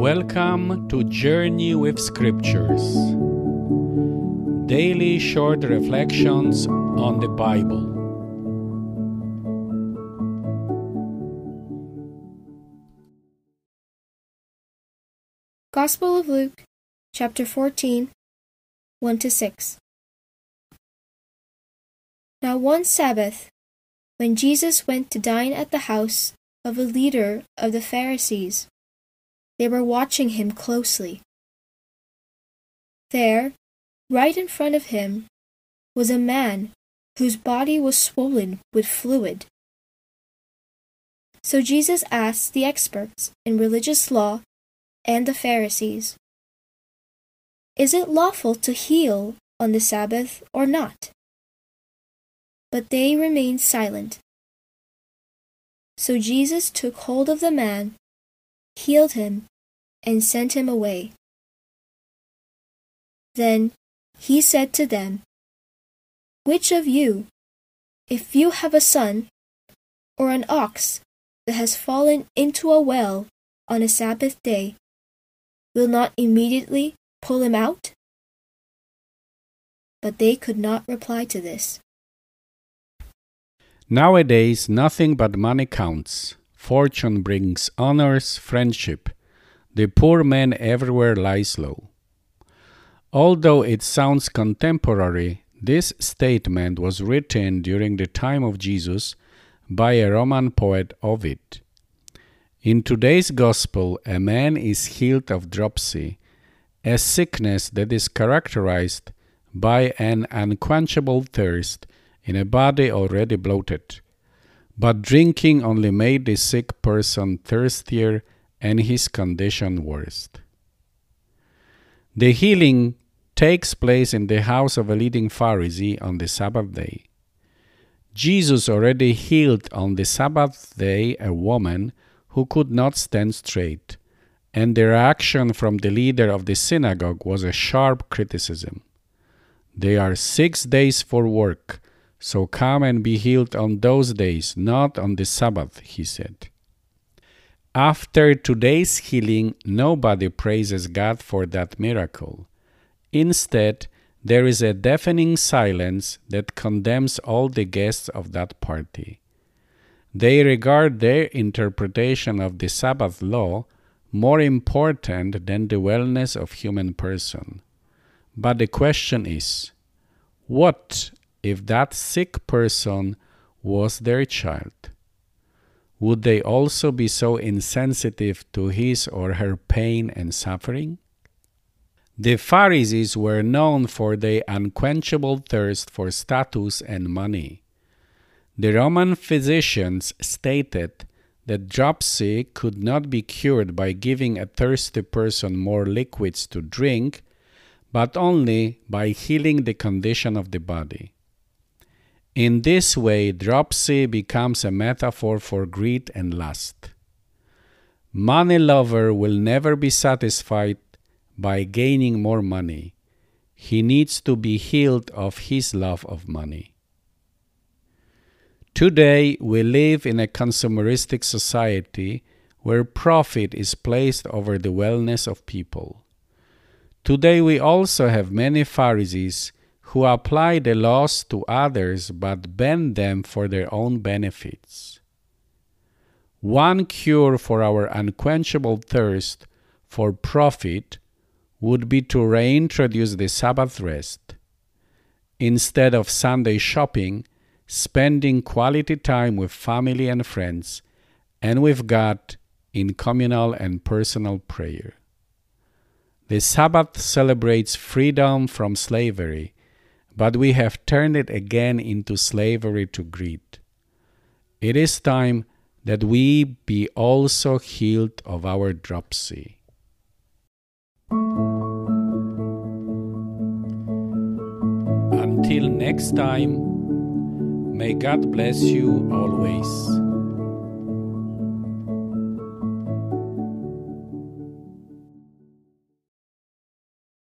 Welcome to Journey with Scriptures. Daily short reflections on the Bible. Gospel of Luke, chapter 14, 1 to 6. Now one Sabbath, when Jesus went to dine at the house of a leader of the Pharisees, they were watching him closely. There, right in front of him, was a man whose body was swollen with fluid. So Jesus asked the experts in religious law and the Pharisees, Is it lawful to heal on the Sabbath or not? But they remained silent. So Jesus took hold of the man, healed him, and sent him away. Then he said to them, Which of you, if you have a son, or an ox that has fallen into a well on a Sabbath day, will not immediately pull him out? But they could not reply to this. Nowadays, nothing but money counts. Fortune brings honors, friendship. The poor man everywhere lies low. Although it sounds contemporary, this statement was written during the time of Jesus by a Roman poet Ovid. In today's gospel, a man is healed of dropsy, a sickness that is characterized by an unquenchable thirst in a body already bloated. But drinking only made the sick person thirstier and his condition worse. The healing takes place in the house of a leading Pharisee on the Sabbath day. Jesus already healed on the Sabbath day a woman who could not stand straight, and the reaction from the leader of the synagogue was a sharp criticism. There are six days for work, so come and be healed on those days, not on the Sabbath, he said. After today's healing, nobody praises God for that miracle. Instead, there is a deafening silence that condemns all the guests of that party. They regard their interpretation of the Sabbath law more important than the wellness of human person. But the question is, what if that sick person was their child? would they also be so insensitive to his or her pain and suffering? The Pharisees were known for their unquenchable thirst for status and money. The Roman physicians stated that dropsy could not be cured by giving a thirsty person more liquids to drink, but only by healing the condition of the body. In this way, dropsy becomes a metaphor for greed and lust. Money lover will never be satisfied by gaining more money. He needs to be healed of his love of money. Today, we live in a consumeristic society where profit is placed over the wellness of people. Today, we also have many Pharisees who apply the laws to others but bend them for their own benefits. One cure for our unquenchable thirst for profit would be to reintroduce the Sabbath rest. Instead of Sunday shopping, spending quality time with family and friends and with God in communal and personal prayer. The Sabbath celebrates freedom from slavery but we have turned it again into slavery to greed. It is time that we be also healed of our dropsy. Until next time, may God bless you always.